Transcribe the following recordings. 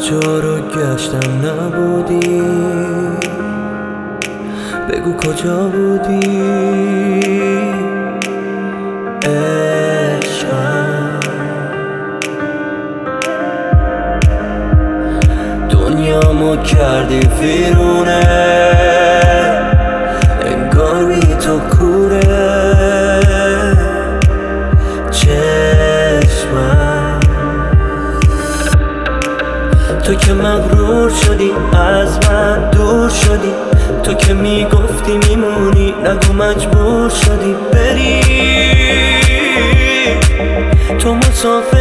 جا رو گشتم نبودی. بگو کجا بودی؟ عشقم. دنیامو کردی ویرونه تو که مغرور شدی از من دور شدی. تو که می‌گفتی میمونی نگو مجبور شدی. بری. تو مسافری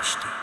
geçti.